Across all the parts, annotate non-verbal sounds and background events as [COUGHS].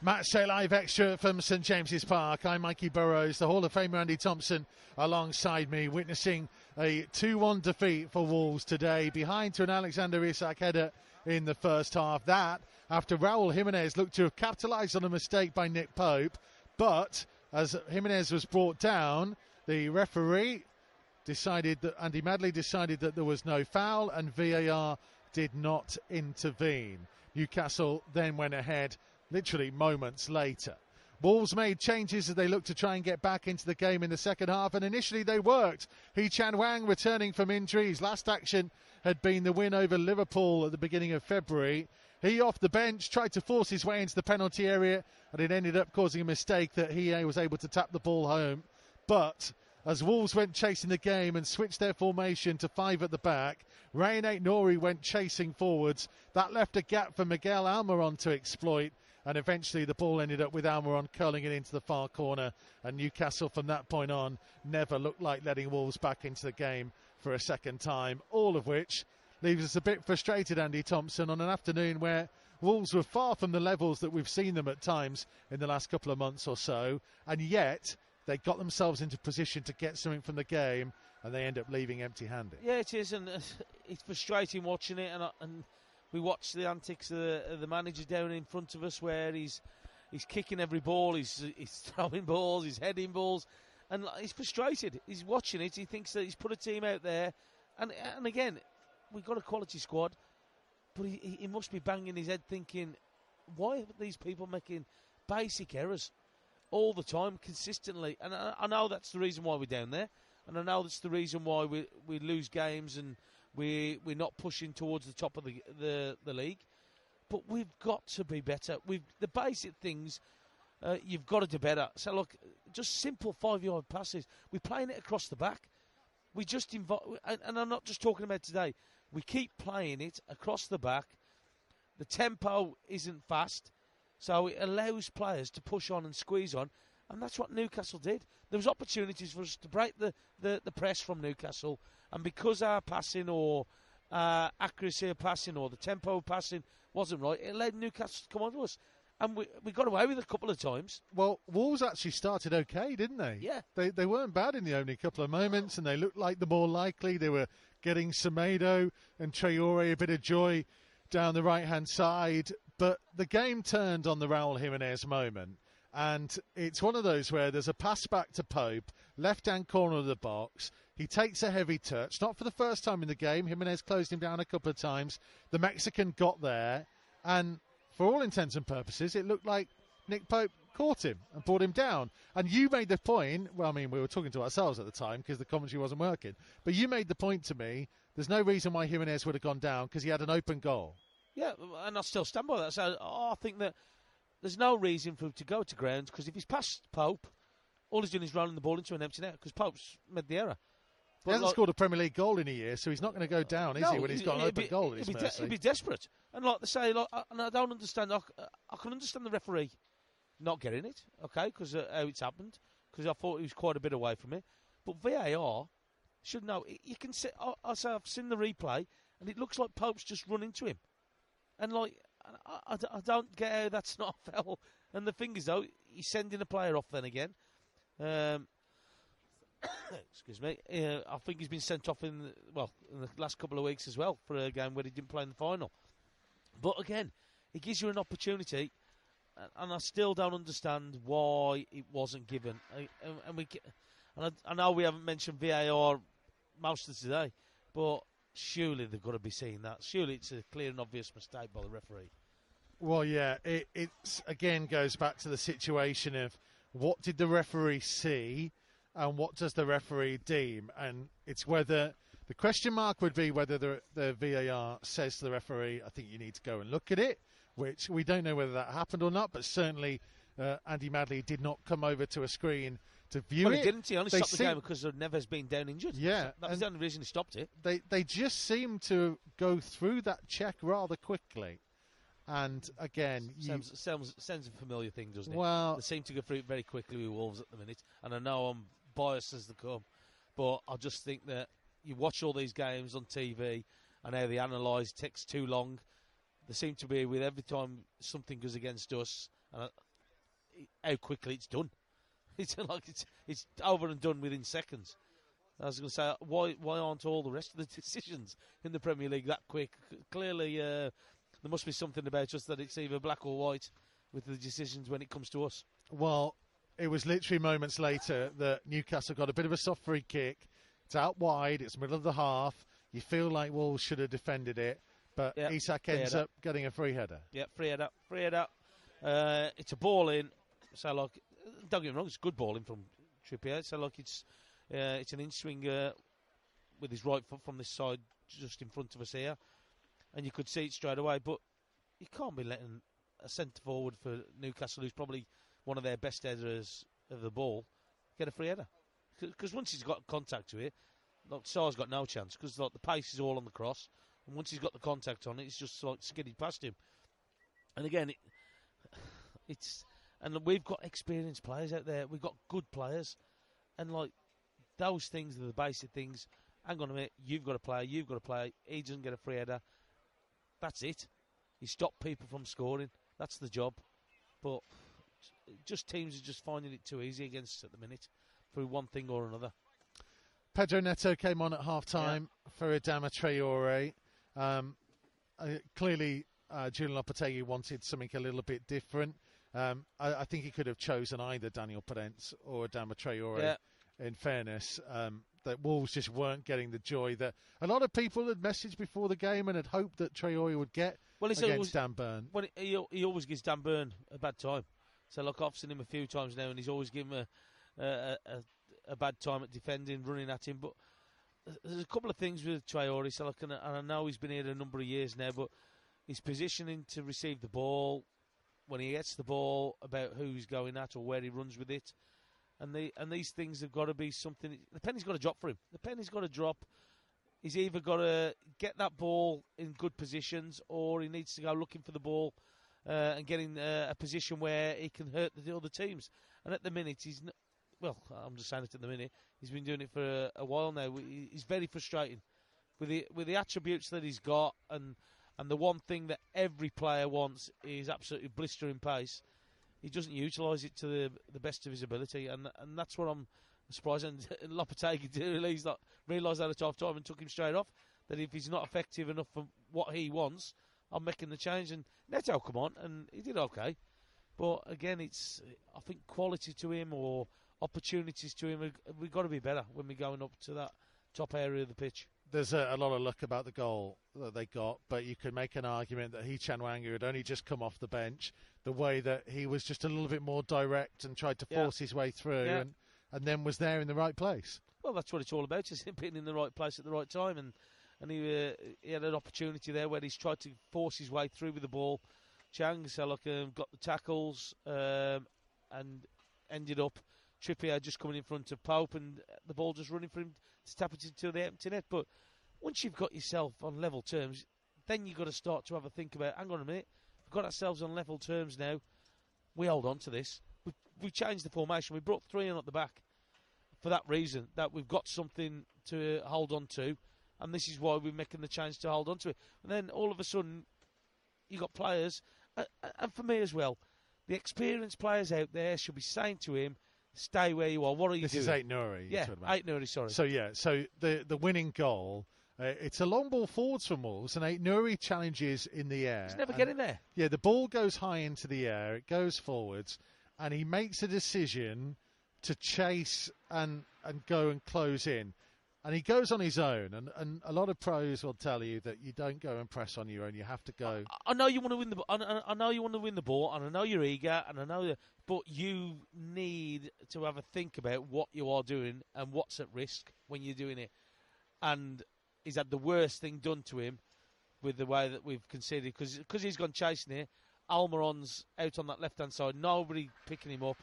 Match day live extra from St James's Park. I'm Mikey Burrows, the Hall of Famer Andy Thompson alongside me, witnessing a 2 1 defeat for Wolves today, behind to an Alexander Isak header in the first half. That after Raul Jimenez looked to have capitalised on a mistake by Nick Pope, but as Jimenez was brought down, the referee decided that Andy Madley decided that there was no foul and VAR did not intervene. Newcastle then went ahead literally moments later. Wolves made changes as they looked to try and get back into the game in the second half, and initially they worked. Hee Chan Hwang returning from injuries. Last action had been the win over Liverpool at the beginning of February. He off the bench tried to force his way into the penalty area, and it ended up causing a mistake that he uh, was able to tap the ball home. But as Wolves went chasing the game and switched their formation to five at the back, Rayan Aït-Nouri went chasing forwards. That left a gap for Miguel Almiron to exploit and eventually the ball ended up with Almiron curling it into the far corner. And Newcastle, from that point on, never looked like letting Wolves back into the game for a second time. All of which leaves us a bit frustrated, Andy Thompson, on an afternoon where Wolves were far from the levels that we've seen them at times in the last couple of months or so, and yet they got themselves into position to get something from the game, and they end up leaving empty-handed. Yeah, it is, and [LAUGHS] it's frustrating watching it, and, and we watch the antics of the, of the, manager down in front of us where he's he's kicking every ball, he's he's [LAUGHS] throwing balls, he's heading balls, and he's frustrated. He's watching it. He thinks that he's put a team out there, and and again, we've got a quality squad, but he, he must be banging his head thinking, why are these people making basic errors all the time, consistently? And I, I know that's the reason why we're down there, and I know that's the reason why we we lose games and we we're not pushing towards the top of the the, the league, but we've got to be better. We've the basic things. Uh, you've got to do better. So look, just simple five yard passes. We're playing it across the back. We just invite, and, and I'm not just talking about today. We keep playing it across the back. The tempo isn't fast, so it allows players to push on and squeeze on, and that's what Newcastle did. There was opportunities for us to break the, the, the press from Newcastle, and because our passing or uh, accuracy of passing or the tempo of passing wasn't right, it led Newcastle to come on to us. And we, we got away with it a couple of times. Well, Wolves actually started okay, didn't they? Yeah. They, they weren't bad in the only couple of moments, and they looked like the more likely. They were getting Semedo and Traore a bit of joy down the right hand side. But the game turned on the Raul Jimenez moment. And it's one of those where there's a pass back to Pope, left hand corner of the box. He takes a heavy touch, not for the first time in the game. Jimenez closed him down a couple of times. The Mexican got there, and for all intents and purposes, it looked like Nick Pope caught him and brought him down. And you made the point, well, I mean, we were talking to ourselves at the time because the commentary wasn't working, but you made the point to me there's no reason why Jimenez would have gone down because he had an open goal. Yeah, and I still stand by that. So I think that there's no reason for him to go to ground because if he's past Pope, all he's doing is rolling the ball into an empty net because Pope's made the error. He hasn't like, scored a Premier League goal in a year, so he's not going to go down, is no, he? When he's got an open be, goal in his he'd be, de- he'd be desperate. And like they say, like, and I don't understand. I, I can understand the referee not getting it, okay, because uh, how it's happened. Because I thought he was quite a bit away from it. But VAR should know. You can see. I, I say I've seen the replay, and it looks like Pope's just run into him, and like I, I, I don't get how that's not [LAUGHS] a foul. And the thing is, though, he's sending a player off then again. Um, [COUGHS] excuse me. Uh, I think he's been sent off in well in the last couple of weeks as well for a game where he didn't play in the final. But again, it gives you an opportunity, and I still don't understand why it wasn't given. And we, and I, I know we haven't mentioned VAR most of today, but surely they've got to be seeing that. Surely it's a clear and obvious mistake by the referee. Well, yeah, it it's again goes back to the situation of what did the referee see and what does the referee deem? And it's whether the question mark would be whether the, the VAR says to the referee, I think you need to go and look at it, which we don't know whether that happened or not, but certainly uh, Andy Madley did not come over to a screen to view well, it. he didn't. He only they stopped the game because Neves been down injured. Yeah. that was the only reason he stopped it. They, they just seem to go through that check rather quickly. And again, sounds, sounds, sounds a familiar thing, doesn't it? Well, they seem to go through it very quickly with Wolves at the minute, and I know I'm biased as they come, but I just think that you watch all these games on TV and how they analyse takes too long. They seem to be with every time something goes against us, and how quickly it's done. [LAUGHS] It's like it's it's over and done within seconds. I was going to say, why why aren't all the rest of the [LAUGHS] decisions in the Premier League that quick? Clearly, uh, there must be something about us that it's either black or white with the decisions when it comes to us. Well, it was literally moments later that Newcastle got a bit of a soft free kick. It's out wide. It's middle of the half. You feel like Wolves should have defended it, but Yep, Isak ends header. up getting a free header. Yeah, free up, free up. Uh, it's a ball in. So like, don't get me wrong, it's good ball in from Trippier. So like, it's uh, it's an in swing uh, with his right foot from this side, just in front of us here, and you could see it straight away. But you can't be letting a centre forward for Newcastle, who's probably one of their best headers of the ball, get a free header. Because once he's got contact to it, like Sá's got no chance because like the pace is all on the cross, and once he's got the contact on it, it's just like skidding past him. And again, it, [SIGHS] it's and we've got experienced players out there. We've got good players, and like those things are the basic things. Hang on a minute, you've got a player, you've got a player. He doesn't get a free header. That's it. You stop people from scoring. That's the job. But just teams are just finding it too easy against us at the minute through one thing or another. Pedro Neto came on at half time for Adama Traore. Um, uh, clearly, uh, Julian Lopetegui wanted something a little bit different. Um, I, I think he could have chosen either Daniel Perez or Adama Traore. Yeah. In fairness, um, that Wolves just weren't getting the joy that a lot of people had messaged before the game and had hoped that Traore would get Well, against always, Dan Burn. well, he, he always gives Dan Burn a bad time. So, look, I've seen him a few times now, and he's always given him a, a, a, a bad time at defending, running at him. But there's a couple of things with Traore. So, look, and I and I know he's been here a number of years now, but his positioning to receive the ball, when he gets the ball, about who he's going at or where he runs with it, and the and these things have got to be something. The penny's got to drop for him. The penny's got to drop. He's either got to get that ball in good positions, or he needs to go looking for the ball uh, and get in uh, a position where he can hurt the other teams. And at the minute, he's n- well. I'm just saying it at the minute. He's been doing it for a, a while now. He- He's very frustrating with the with the attributes that he's got, and and the one thing that every player wants is absolutely blistering pace. He doesn't utilise it to the the best of his ability, and and that's what I'm surprised. And [LAUGHS] Lopetegui did release that, realise that at half time and took him straight off. That if he's not effective enough for what he wants, I'm making the change. And Neto come on, and he did okay. But again, it's I think quality to him or opportunities to him. We've got to be better when we're going up to that top area of the pitch. There's a, a lot of luck about the goal that they got, but you could make an argument that He Hechan Wanga had only just come off the bench. The way that he was just a little bit more direct and tried to Yeah. force his way through, Yeah. and, and then was there in the right place. Well, that's what it's all about, is him being in the right place at the right time. And, and he, uh, he had an opportunity there where he's tried to force his way through with the ball. Chang Selok um, got the tackles um, and ended up Trippier just coming in front of Pope and the ball just running for him to tap it into the empty net. But once you've got yourself on level terms, then you've got to start to have a think about, hang on a minute, we've got ourselves on level terms now. We hold on to this. We, we changed the formation. We brought three in at the back for that reason that we've got something to hold on to, and this is why we're making the change to hold on to it. And then all of a sudden, you've got players, uh, uh, and for me as well, the experienced players out there should be saying to him, "Stay where you are. What are you This doing?" is Aït-Nouri. yeah, eight Nuri. Sorry. So yeah, so the the winning goal. Uh, it's a long ball forwards from Wolves, and Aït-Nouri challenges in the air. He's never getting there. Yeah, the ball goes high into the air, it goes forwards, and he makes a decision to chase and and go and close in. And he goes on his own, and, and a lot of pros will tell you that you don't go and press on your own. You have to go. I- I know you want to win the. I I- know you want to win the ball, and I know you're eager, and I know that. But you need to have a think about what you are doing and what's at risk when you're doing it. And he's had the worst thing done to him with the way that we've conceded because he's gone chasing it. Almiron's out on that left hand side. Nobody picking him up.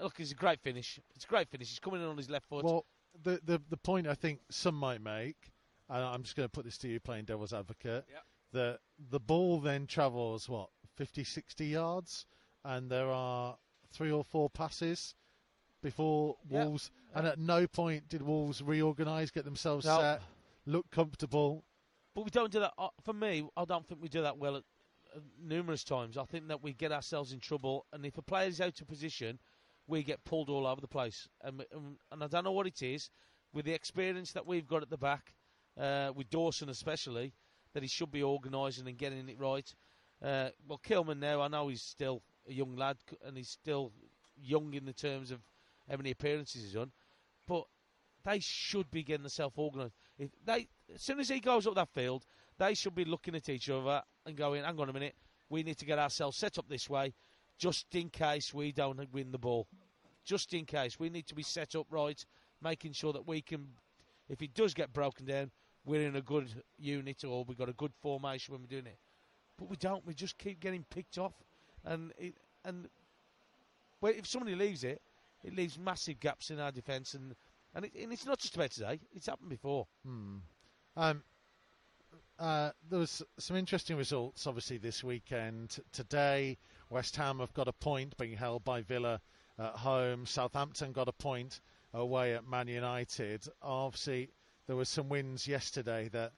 Look, it's a great finish. It's a great finish. He's coming in on his left foot. Well, the, the the point I think some might make, and I'm just going to put this to you, playing devil's advocate, Yep. that the ball then travels what 50, 60 yards, and there are three or four passes before Yep. Wolves, and at no point did Wolves reorganise, get themselves No. set, look comfortable. But we don't do that. Uh, for me, I don't think we do that well at, uh, numerous times. I think that we get ourselves in trouble, and if a player is out of position, we get pulled all over the place. And, and, and I don't know what it is with the experience that we've got at the back, uh, with Dawson especially, that he should be organising and getting it right. Uh, well, Kilman now, I know he's still a young lad and he's still young in the terms of how many appearances he's done, but they should be getting themselves organised. If they, as soon as he goes up that field, they should be looking at each other and going, "Hang on a minute, we need to get ourselves set up this way, just in case we don't win the ball. Just in case we need to be set up right, making sure that we can, if it does get broken down, we're in a good unit or we've got a good formation when we're doing it. But we don't. We just keep getting picked off, and it, and well, if somebody leaves it, it leaves massive gaps in our defence, and and, it, and, it's not just about today; it's happened before. Hmm. Um, uh, there was some interesting results, obviously, this weekend. Today, West Ham have got a point, being held by Villa at home. Southampton got a point away at Man United. Obviously, there were some wins yesterday that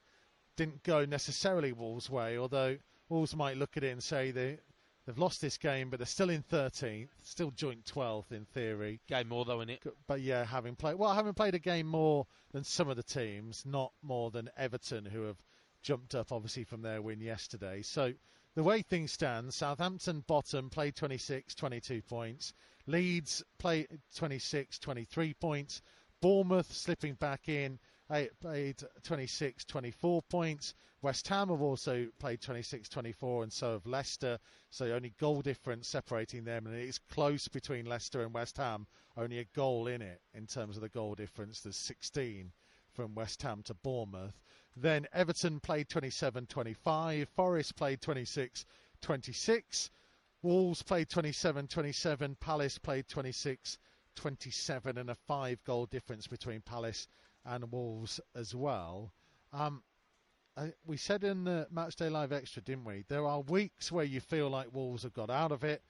didn't go necessarily Wolves' way, although Wolves might look at it and say they they've lost this game, but they're still in 13th, still joint 12th in theory. Game more though, in it. But yeah, having played well, having played a game more than some of the teams, not more than Everton, who have jumped up obviously from their win yesterday. So the way things stand, Southampton bottom played 26, 22 points. Leeds played 26, 23 points. Bournemouth slipping back in eh, played 26, 24 points. West Ham have also played 26, 24, and so have Leicester. So only goal difference separating them, and it is close between Leicester and West Ham. Only a goal in it in terms of the goal difference. There's 16 from West Ham to Bournemouth. Then Everton played 27, 25. Forest played 26, 26. Wolves played 27, 27. Palace played 26, 27, and a five goal difference between Palace and Wolves as well. Um, I, we said in the Matchday Live Extra, didn't we? There are weeks where you feel like Wolves have got out of it.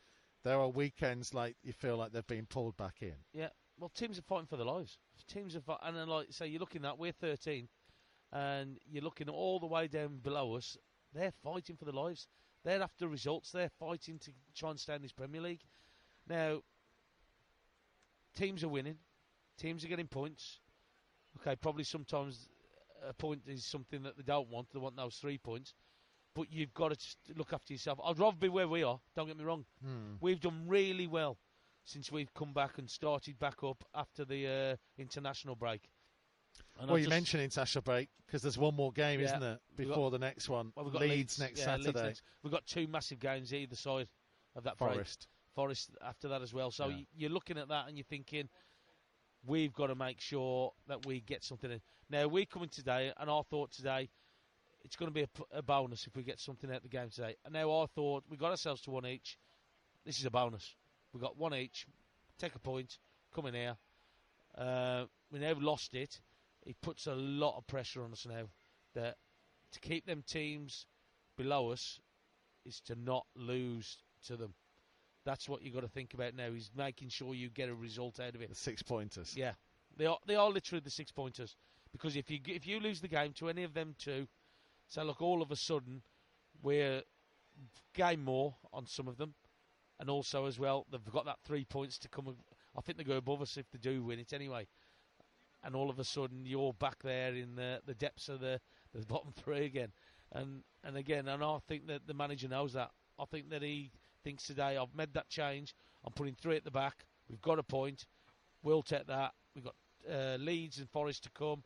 There are weekends like you feel like they've been pulled back in. Yeah, well, teams are fighting for their lives. Teams are, and then like say, you're looking at we're 13, and you're looking all the way down below us. They're fighting for their lives. They're after results. They're fighting to try and stay in this Premier League. Now, teams are winning. Teams are getting points. Okay, probably sometimes a point is something that they don't want. They want those three points. But you've got to look after yourself. I'd rather be where we are. Don't get me wrong. Hmm. We've done really well since we've come back and started back up after the uh, international break. And well, I you mentioned international break because there's one more game, yeah, isn't it, before got, the next one? Well, we've got Leeds, Leeds next yeah, Saturday. Leeds. We've got two massive games either side of that Forest. break. Forest after that as well. So Yeah. you're looking at that and you're thinking, we've got to make sure that we get something in. Now we're coming today, and I thought today it's going to be a bonus if we get something out of the game today. And now I thought we got ourselves to one each. This is a bonus. We got one each. Take a point. Come in here. Uh, we now lost it. It puts a lot of pressure on us now. That to keep them teams below us is to not lose to them. That's what you've got to think about now. Is making sure you get a result out of it. The six pointers. Yeah, they are. They are literally the six pointers. Because if you if you lose the game to any of them two, so look, all of a sudden we're game more on some of them, and also as well they've got that three points to come. I think they go above us if they do win it anyway. And all of a sudden you're back there in the the depths of the the bottom three again. And and again, and I think that the manager knows that. I think that he thinks today I've made that change. I'm putting three at the back. We've got a point. We'll take that. We've got uh, Leeds and Forest to come,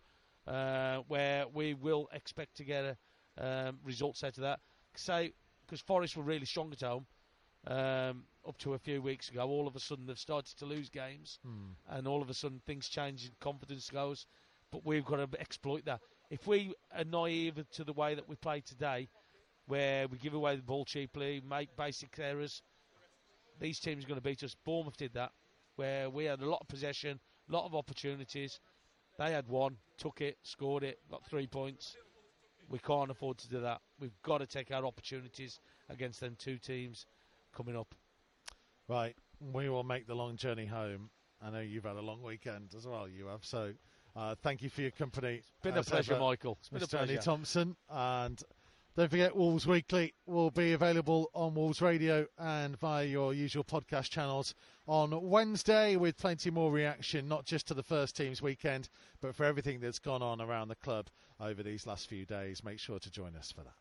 uh, where we will expect to get a, um, results out of that. Say because Forest were really strong at home um, up to a few weeks ago. All of a sudden they've started to lose games, Hmm. and all of a sudden things change and confidence goes. But we've got to exploit that. If we are naive to the way that we play today, where we give away the ball cheaply, make basic errors, these teams are going to beat us. Bournemouth did that, where we had a lot of possession, a lot of opportunities. They had one, took it, scored it, got three points. We can't afford to do that. We've got to take our opportunities against them two teams coming up. Right. We will make the long journey home. I know you've had a long weekend as well. You have. So, uh, thank you for your company. Been a pleasure, ever, Michael. It's been a Mr. Andy pleasure. Thompson, and Don't forget, Wolves Weekly will be available on Wolves Radio and via your usual podcast channels on Wednesday with plenty more reaction, not just to the first team's weekend, but for everything that's gone on around the club over these last few days. Make sure to join us for that.